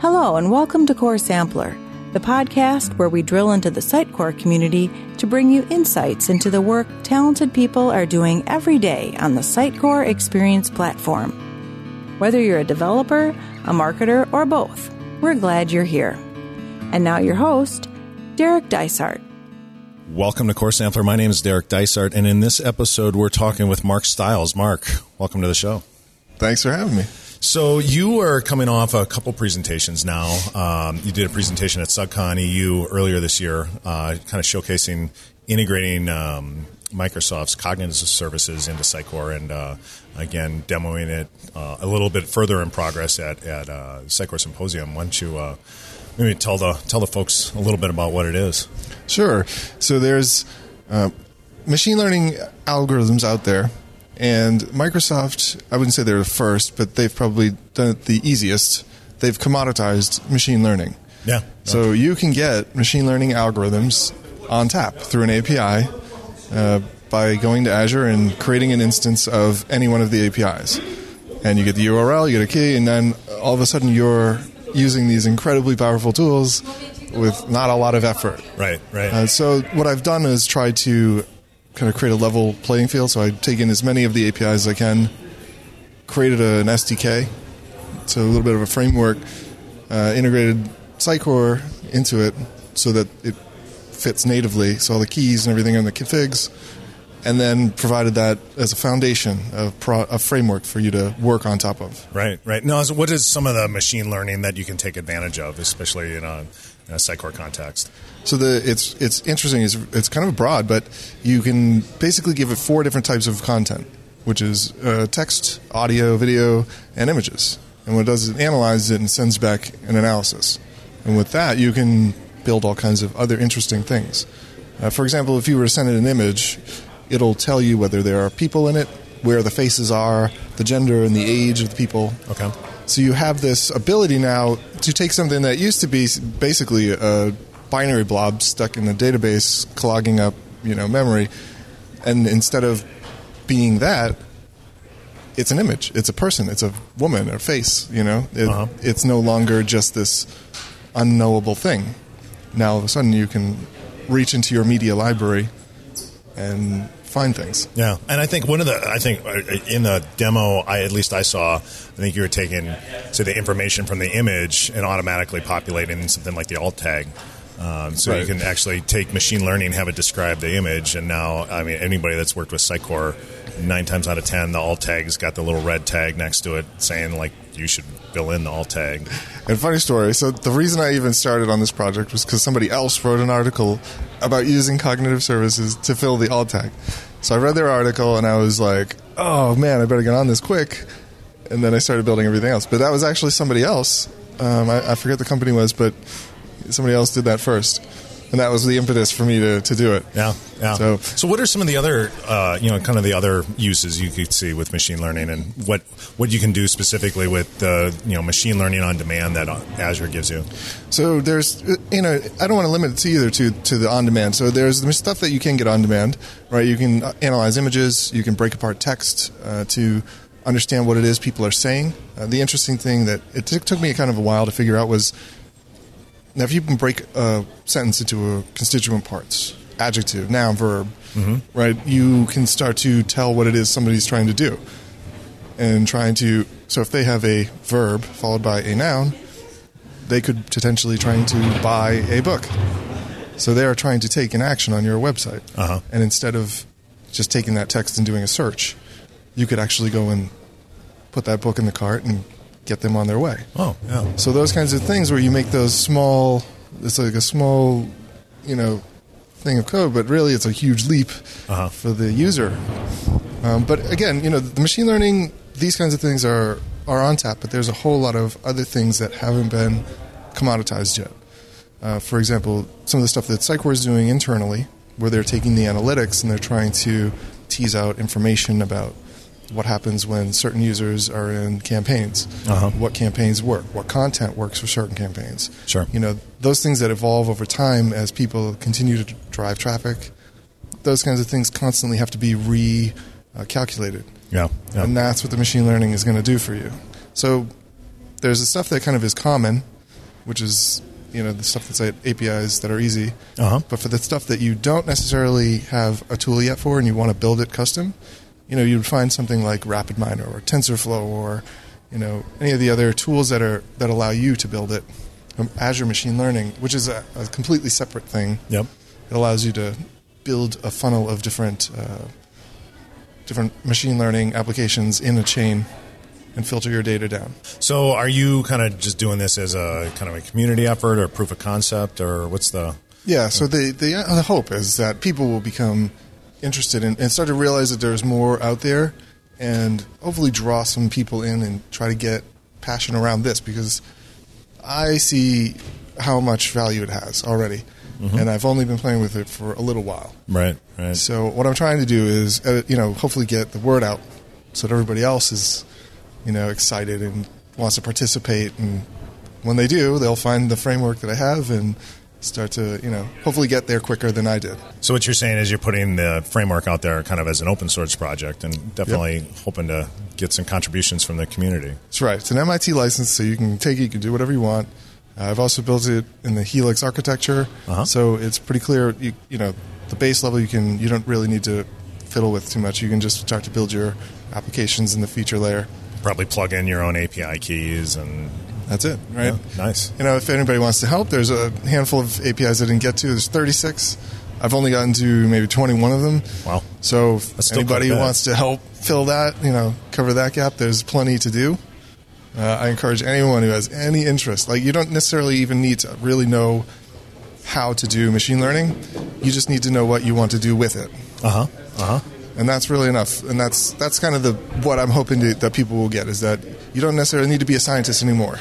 Hello, and welcome to Core Sampler, the podcast where we drill into the Sitecore community to bring you insights into the work talented people are doing every day on the Sitecore Experience platform. Whether you're a developer, a marketer, or both, we're glad you're here. And now your host, Derek Dysart. Welcome to Core Sampler. My name is Derek Dysart, and in this episode, we're talking with Mark Stiles. Mark, welcome to the show. Thanks for having me. So you are coming off a couple presentations now. Um, you did a presentation at SUGCON EU earlier this year, uh, kind of showcasing integrating um, Microsoft's cognitive services into Sitecore, and uh, again demoing it uh, a little bit further in progress at at uh, Symposium. Why don't you uh, maybe tell the tell the folks a little bit about what it is? Sure. So there's uh, machine learning algorithms out there and Microsoft, I wouldn't say they're the first, but they've probably done it the easiest. They've commoditized machine learning. Yeah. So you can get machine learning algorithms on tap through an API uh, by going to Azure and creating an instance of any one of the APIs. And you get the URL, you get a key, and then all of a sudden you're using these incredibly powerful tools with not a lot of effort. Right, right. Uh, so what I've done is try to kind of create a level playing field. So I take in as many of the APIs as I can, created an SDK, so a little bit of a framework, uh, integrated Sitecore into it so that it fits natively. So all the keys and everything in the configs, and then provided that as a foundation, a, pro, a framework for you to work on top of. Right, right. Now, so what is some of the machine learning that you can take advantage of, especially in a, in a Sitecore context? So the it's it's interesting. It's it's kind of broad, but you can basically give it four different types of content, which is uh, text, audio, video, and images. And what it does is it analyzes it and sends back an analysis. And with that, you can build all kinds of other interesting things. Uh, for example, if you were to send it an image, it'll tell you whether there are people in it, where the faces are, the gender and the age of the people. Okay. So you have this ability now to take something that used to be basically a binary blob stuck in a database clogging up, you know, memory, and instead of being that, it's an image. It's a person. It's a woman or face. You know, it, uh-huh. it's no longer just this unknowable thing. Now all of a sudden you can reach into your media library and find things. Yeah, and I think one of the I think uh, in the demo, I at least I saw, I think you were taking say the information from the image and automatically populating something like the alt tag. Um, so right. you can actually take machine learning, have it describe the image, and now, I mean, anybody that's worked with Sitecore, nine times out of ten, the alt tag's got the little red tag next to it saying like you should fill in the alt tag. And funny story. So the reason I even started on this project was because somebody else wrote an article about using cognitive services to fill the alt tag. So I read their article and I was like, oh man, I better get on this quick. And then I started building everything else. But that was actually somebody else. Um, I, I forget the company was, but somebody else did that first and that was the impetus for me to, to do it. Yeah, yeah. So, so what are some of the other, uh, you know, kind of the other uses you could see with machine learning, and what what you can do specifically with the, you know, machine learning on demand that Azure gives you? So there's, you know, I don't want to limit it to either to to the on demand. So there's the stuff that you can get on demand, right? You can analyze images, you can break apart text uh, to understand what it is people are saying. Uh, the interesting thing that it t- took me kind of a while to figure out was now, if you can break a sentence into a constituent parts, adjective, noun, verb, mm-hmm. right, you can start to tell what it is somebody's trying to do. And trying to, so if they have a verb followed by a noun, they could potentially trying to buy a book. So they are trying to take an action on your website. Uh-huh. And instead of just taking that text and doing a search, you could actually go and put that book in the cart and get them on their way. Oh, yeah. So those kinds of things where you make those small, it's like a small, you know, thing of code, but really it's a huge leap uh-huh. for the user. Um, but again, you know, the machine learning, these kinds of things are are on tap, but there's a whole lot of other things that haven't been commoditized yet. Uh, for example, some of the stuff that Sitecore is doing internally, where they're taking the analytics and they're trying to tease out information about what happens when certain users are in campaigns, uh-huh. what campaigns work, what content works for certain campaigns. Sure. You know, those things that evolve over time as people continue to drive traffic, those kinds of things constantly have to be recalculated. Yeah, And that's what the machine learning is going to do for you. So there's the stuff that kind of is common, which is you know the stuff that's at APIs that are easy. Uh-huh. But for the stuff that you don't necessarily have a tool yet for, and you want to build it custom, you know, you'd find something like RapidMiner or TensorFlow or you know any of the other tools that are that allow you to build it. Um, Azure Machine Learning, which is a, a completely separate thing. Yep. It allows you to build a funnel of different uh, different machine learning applications in a chain and filter your data down. So, are you kind of just doing this as a kind of a community effort or proof of concept, or what's the? Yeah. So the the, uh, the hope is that people will become interested in, and start to realize that there's more out there, and hopefully draw some people in and try to get passion around this because I see how much value it has already, and I've only been playing with it for a little while. Right. Right. So what I'm trying to do is, uh, you know, hopefully get the word out so that everybody else is, you know, excited and wants to participate. And when they do, they'll find the framework that I have and start to, you know, hopefully get there quicker than I did. So what you're saying is you're putting the framework out there kind of as an open source project, and definitely hoping to get some contributions from the community. That's right. It's an MIT license, so you can take it, you can do whatever you want. Uh, I've also built it in the Helix architecture, Uh-huh. so it's pretty clear. You, you know, the base level you can you don't really need to fiddle with too much. You can just start to build your applications in the feature layer. Probably plug in your own API keys and That's it, right? Yeah, nice. You know, if anybody wants to help, there's a handful of APIs I didn't get to. There's 36. I've only gotten to maybe 21 of them. Wow. So if anybody who wants to help fill that, you know, cover that gap, there's plenty to do. Uh, I encourage anyone who has any interest. Like, you don't necessarily even need to really know how to do machine learning. You just need to know what you want to do with it, Uh huh. Uh huh. and that's really enough. And that's that's kind of the what I'm hoping to, that people will get is that you don't necessarily need to be a scientist anymore.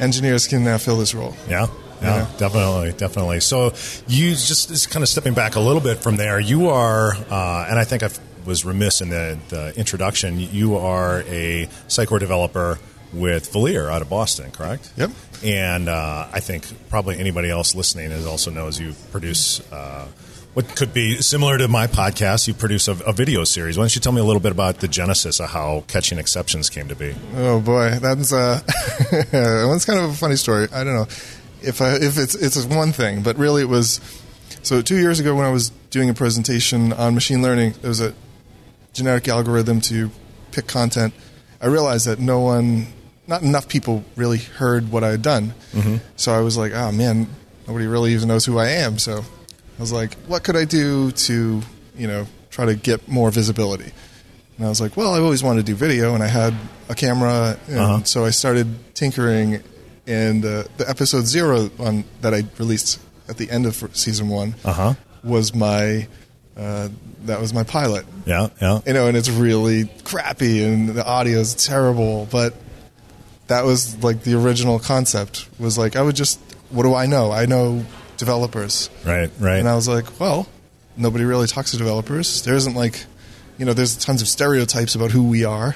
Engineers can now fill this role. Yeah. Yeah, Yeah. definitely, definitely. So you just, just kind of stepping back a little bit from there. You are, uh, and I think I was remiss in the, the introduction. You are a Sitecore developer with Velir out of Boston, correct? Yep. And uh, I think probably anybody else listening is also knows you produce uh, what could be similar to my podcast. You produce a, a video series. Why don't you tell me a little bit about the genesis of how catching exceptions came to be? Oh boy, that's uh, that's kind of a funny story. I don't know if I, if it's it's one thing, but really it was. So two years ago, when I was doing a presentation on machine learning, there was a genetic algorithm to pick content. I realized that no one, not enough people, really heard what I had done. So I was like, oh man, nobody really even knows who I am. So I was like, what could I do to, you know, try to get more visibility? And I was like, well, I've always wanted to do video, and I had a camera, and Uh-huh. so I started tinkering. And uh, the episode zero on that I released at the end of season one Uh-huh. was my uh, that was my pilot. Yeah, yeah. You know, and it's really crappy, and the audio is terrible. But that was like the original concept. Was like I would just, what do I know? I know developers, Right, right. and I was like, well, nobody really talks to developers. There isn't like, you know, there's tons of stereotypes about who we are,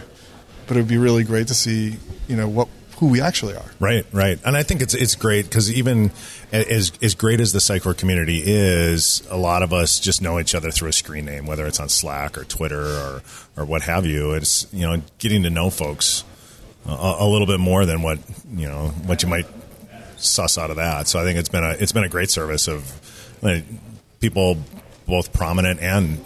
but it would be really great to see, you know, what who we actually are. Right, right, and I think it's it's great because even as as great as the Sitecore community is, a lot of us just know each other through a screen name, whether it's on Slack or Twitter or or what have you. It's you know getting to know folks a, a little bit more than what you know what you might suss out of that. So I think it's been a it's been a great service of like, people both prominent and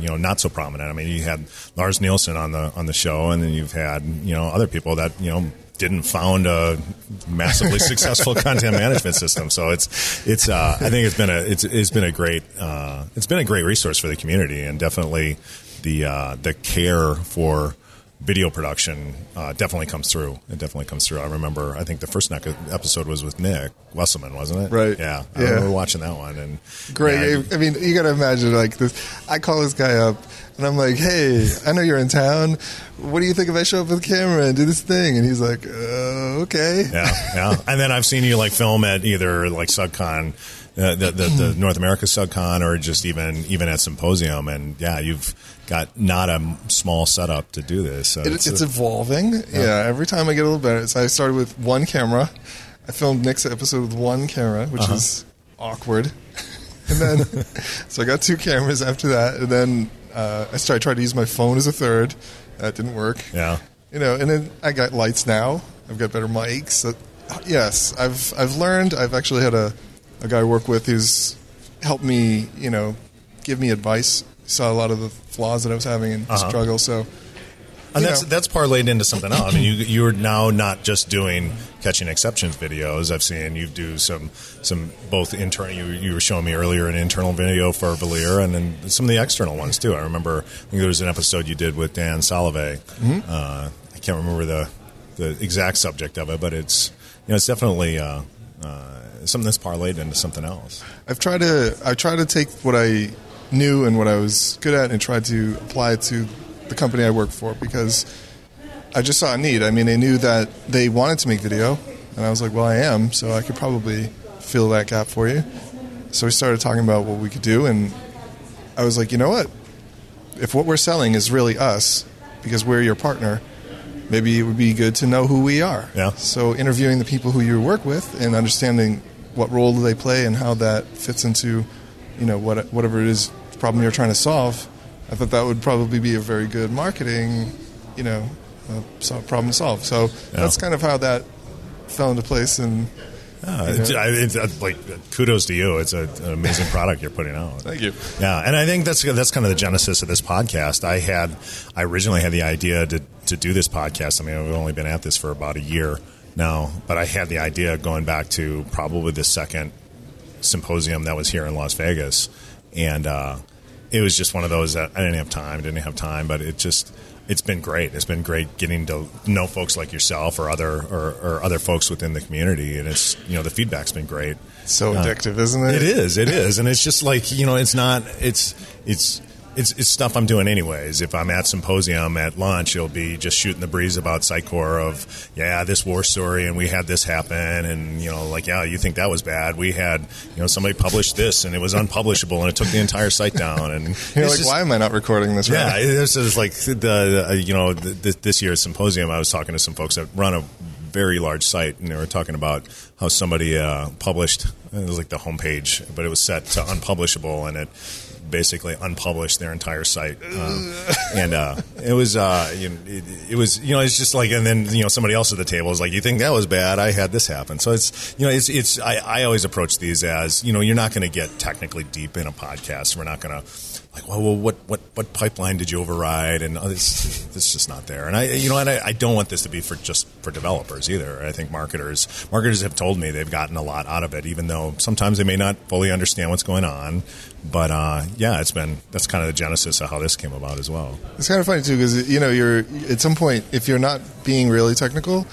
you know not so prominent. I mean, you had Lars Nielsen on the on the show, and then you've had you know other people that you know didn't found a massively successful content management system. So it's it's uh, I think it's been a it's it's been a great uh, it's been a great resource for the community, and definitely the uh, the care for video production uh, definitely comes through. It definitely comes through. I remember. I think the first episode was with Nick Wesselman, wasn't it? Right. Yeah. I Yeah. remember watching that one. And Great. yeah, I mean, you got to imagine like this. I call this guy up, and I'm like, "Hey, I know you're in town. What do you think if I show up with a camera and do this thing?" And he's like, uh, "Okay." yeah, yeah. And then I've seen you like film at either like SUGCON, uh, the, the the North America SUGCON, or just even even at Symposium. And yeah, you've got not a small setup to do this. So It, it's, evolving. Yeah. Every time I get a little better. So I started with one camera. I filmed Nick's episode with one camera, which Uh-huh. is awkward. and then, so I got two cameras after that, and then uh, I started trying to use my phone as a third. That didn't work. yeah. You know, and then I got lights now. I've got better mics. So yes, I've I've learned. I've actually had a, a guy I work with who's helped me, you know, give me advice. Saw a lot of the flaws that I was having and Uh-huh. struggle. So And that's know. that's parlayed into something else. I mean, you you're now not just doing catching exceptions videos. I've seen you do some some both internal. You, you were showing me earlier an internal video for Velir, and then some of the external ones too. I remember I think there was an episode you did with Dan Solovay. Mm-hmm. Uh, I can't remember the the exact subject of it, but it's you know it's definitely uh, uh, something that's parlayed into something else. I've tried to I try to take what I knew and what I was good at and try to apply it to the company I work for because I just saw a need. I mean, they knew that they wanted to make video, and I was like, well, I am, so I could probably fill that gap for you. So we started talking about what we could do, and I was like, you know what? If what we're selling is really us, because we're your partner, maybe it would be good to know who we are. Yeah. So interviewing the people who you work with and understanding what role do they play and how that fits into, you know, what, whatever it is problem you're trying to solve, I thought that would probably be a very good marketing, you know, uh, so- problem solved solve. So that's kind of how that fell into place. And Uh, You know? I, it's, uh, like kudos to you. It's a, an amazing product you're putting out. thank you. Yeah, and I think that's that's kind of the genesis of this podcast. I had I originally had the idea to to do this podcast. I mean, we've only been at this for about a year now, but I had the idea going back to probably the second symposium that was here in Las Vegas, and uh, it was just one of those that I didn't have time, didn't have time, but it just it's been great. It's been great getting to know folks like yourself or other or, or other folks within the community, and it's you know the feedback's been great. So Uh, addictive, isn't it? It is. It is, and it's just like you know, it's not. It's it's. It's, it's stuff I'm doing anyways. If I'm at symposium at lunch, it'll be just shooting the breeze about Sitecore of yeah, this war story, and we had this happen, and you know, like yeah, you think that was bad? We had you know somebody published this, and it was unpublishable, and it took the entire site down. And You're like, just- why am I not recording this? yeah, right? this is like the, the uh, you know the, this year's symposium. I was talking to some folks that run a very large site, and they were talking about how somebody uh, published. It was like the homepage, but it was set to unpublishable, and it basically unpublished their entire site. Um, and uh, it was uh, you know, it, it was you know it's just like, and then you know somebody else at the table is like, you think that was bad? I had this happen. So it's you know it's it's I, I always approach these as you know you're not going to get technically deep in a podcast. We're not going to like, well, well, what, what, what pipeline did you override? And oh, this, this is just not there. And I, you know, and I, I don't want this to be for just for developers either. I think marketers, marketers have told me they've gotten a lot out of it, even though sometimes they may not fully understand what's going on. But uh, yeah, it's been that's kind of the genesis of how this came about as well. It's kind of funny too because you know you're at some point if you're not being really technical,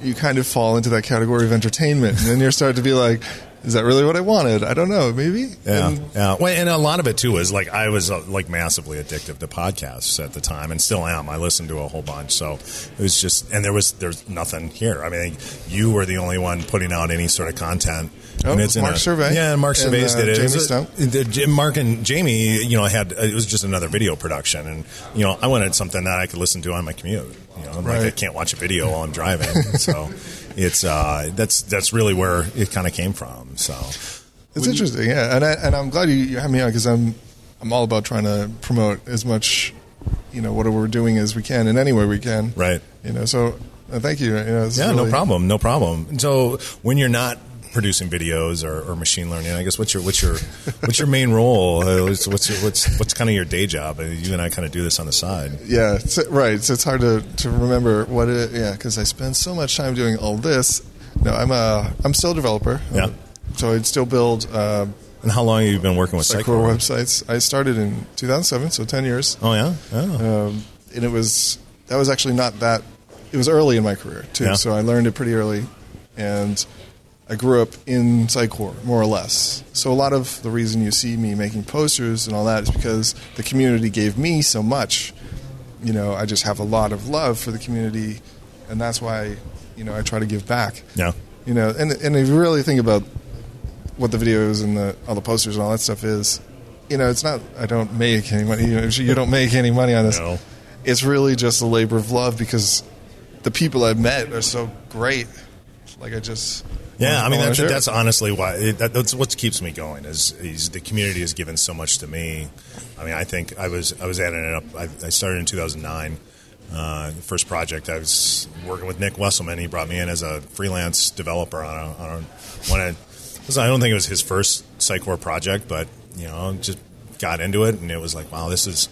you kind of fall into that category of entertainment, and then you're starting to be like, "Is that really what I wanted? I don't know, maybe." Yeah, And yeah. Well, and a lot of it too is like I was uh, like massively addicted to podcasts at the time, and still am. I listened to a whole bunch, so it was just, and there was there's nothing here. I mean, you were the only one putting out any sort of content. Oh, and it's Mark a- Servais. Yeah, Mark And, Surveys uh, did it. It Jamie the- Mark and Jamie, you know, had it was just another video production, and you know, I wanted something that I could listen to on my commute. You know, like I can't watch a video while I'm driving, so it's uh, that's that's really where it kind of came from. So. It's interesting, yeah, and I, and I'm glad you, you had me on because I'm I'm all about trying to promote as much, you know, what we're doing as we can in any way we can. Right. You know, so uh, thank you. you know, Yeah, no problem, no problem. And so when you're not producing videos or, or machine learning, I guess what's your what's your what's your main role? Uh, What's what's what's what's kind of your day job? Uh, You and I kind of do this on the side. Yeah, it's, right. So it's hard to, to remember what it. Yeah, because I spend so much time doing all this. No, I'm a I'm still a developer. Yeah. So I'd still build uh, And how long have you been working with Sitecore? websites. I started in 2007, so 10 years. Oh yeah, oh. Um, and it was that was actually not that. It was early in my career too, Yeah. so I learned it pretty early, and I grew up in Sitecore more or less. So a lot of the reason you see me making posters and all that is because the community gave me so much. You know, I just have a lot of love for the community, and that's why you know I try to give back. yeah, You know, and and if you really think about what the videos and the all the posters and all that stuff is, you know, it's not. I don't make any money. You, know, you don't make any money on this. No. It's really just a labor of love because the people I've met are so great. Like I just yeah. I mean, that's that's honestly why it, that, that's what keeps me going. Is, is the community has given so much to me. I mean, I think I was I was adding it up. I, I started in 2009. Uh, first project I was working with Nick Wesselman. He brought me in as a freelance developer on a, on a one. Of, I don't think it was his first Sitecore project, but you know, just got into it, and it was like, wow, this is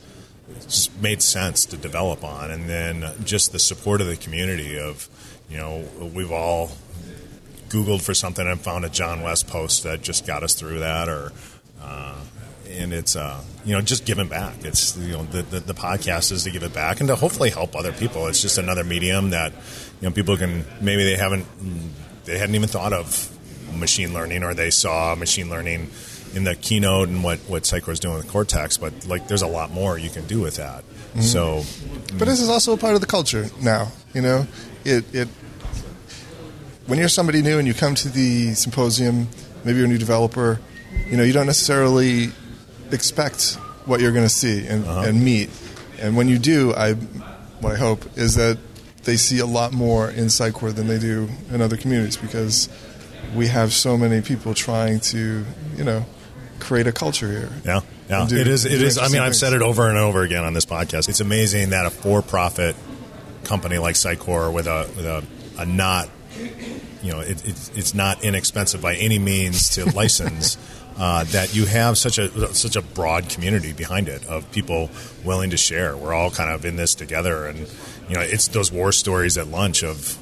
just made sense to develop on. And then just the support of the community of, you know, we've all Googled for something and found a John West post that just got us through that, or uh, and it's uh, you know just giving back. It's you know the, the, the podcast is to give it back and to hopefully help other people. It's just another medium that you know people can maybe they haven't they hadn't even thought of machine learning or they saw machine learning in the keynote and what what Sitecore is doing with Cortex, but like there's a lot more you can do with that. Mm-hmm. So, but this is also a part of the culture now. You know, it it when you're somebody new and you come to the symposium, maybe you're a new developer, you know, you don't necessarily expect what you're going to see and, uh-huh. and meet. And when you do, I what I hope is that they see a lot more in Sitecore than they do in other communities because we have so many people trying to, you know, create a culture here. Yeah, yeah. Do, it is. It is. I mean, I've said it over and over again on this podcast. It's amazing that a for-profit company like Sitecore with a with a, a not you know, it, it, it's not inexpensive by any means to license. Uh, that you have such a such a broad community behind it of people willing to share. We're all kind of in this together, and you know, it's those war stories at lunch of,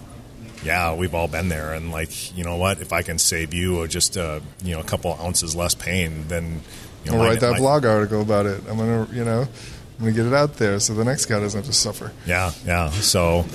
yeah, we've all been there, and like, you know what? If I can save you or just uh, you know a couple ounces less pain, then you know, I'll write that my, blog article about it. I'm gonna, you know, I'm gonna get it out there so the next guy doesn't have to suffer. Yeah, yeah. So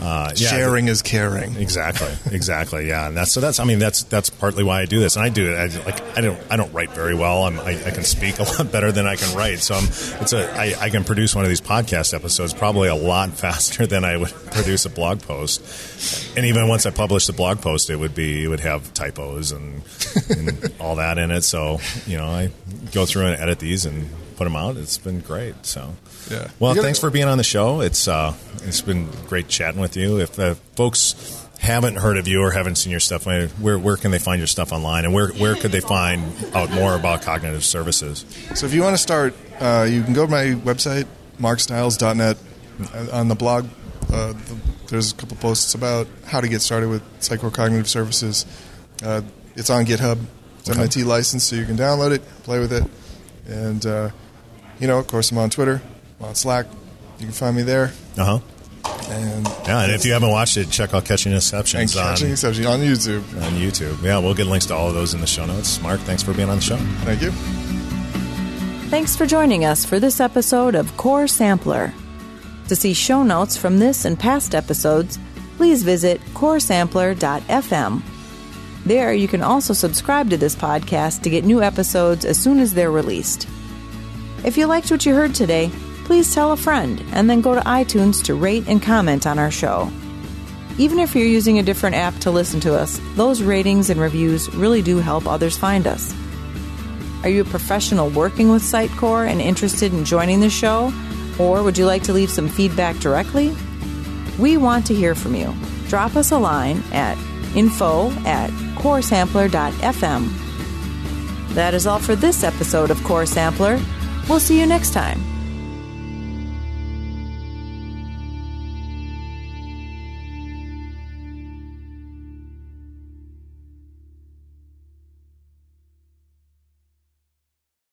uh, yeah, Sharing is caring. Exactly, exactly. Yeah, and that's so. That's I mean that's that's partly why I do this, and I do it. I, like I don't I don't write very well. I'm, I, I can speak a lot better than I can write. So I'm it's a I, I can produce one of these podcast episodes probably a lot faster than I would produce a blog post. And even once I publish the blog post, it would be it would have typos and, and all that in it. So you know I go through and edit these and put them out. It's been great. So yeah. Well, thanks for being on the show. It's uh, it's been great chatting with you. If uh, folks haven't heard of you or haven't seen your stuff, where where can they find your stuff online, and where where could they find out more about cognitive services? So if you want to start, uh, you can go to my website markstiles.net. Uh, on the blog, uh, the, there's a couple posts about how to get started with Sitecore Cognitive Services. Uh, it's on GitHub. It's okay. MIT licensed, so you can download it, play with it, and you know, of course, I'm on Twitter on Slack. You can find me there. Uh huh. And yeah, and if you haven't watched it, check out Catching Exceptions on Catching Exceptions on YouTube. On YouTube, yeah, we'll get links to all of those in the show notes. Mark, thanks for being on the show. Thank you. Thanks for joining us for this episode of Core Sampler. To see show notes from this and past episodes, please visit coresampler.fm. There, you can also subscribe to this podcast to get new episodes as soon as they're released. If you liked what you heard today, please tell a friend and then go to iTunes to rate and comment on our show. Even if you're using a different app to listen to us, those ratings and reviews really do help others find us. Are you a professional working with Sitecore and interested in joining the show? Or would you like to leave some feedback directly? We want to hear from you. Drop us a line at info at coresampler.fm. That is all for this episode of Core Sampler. We'll see you next time.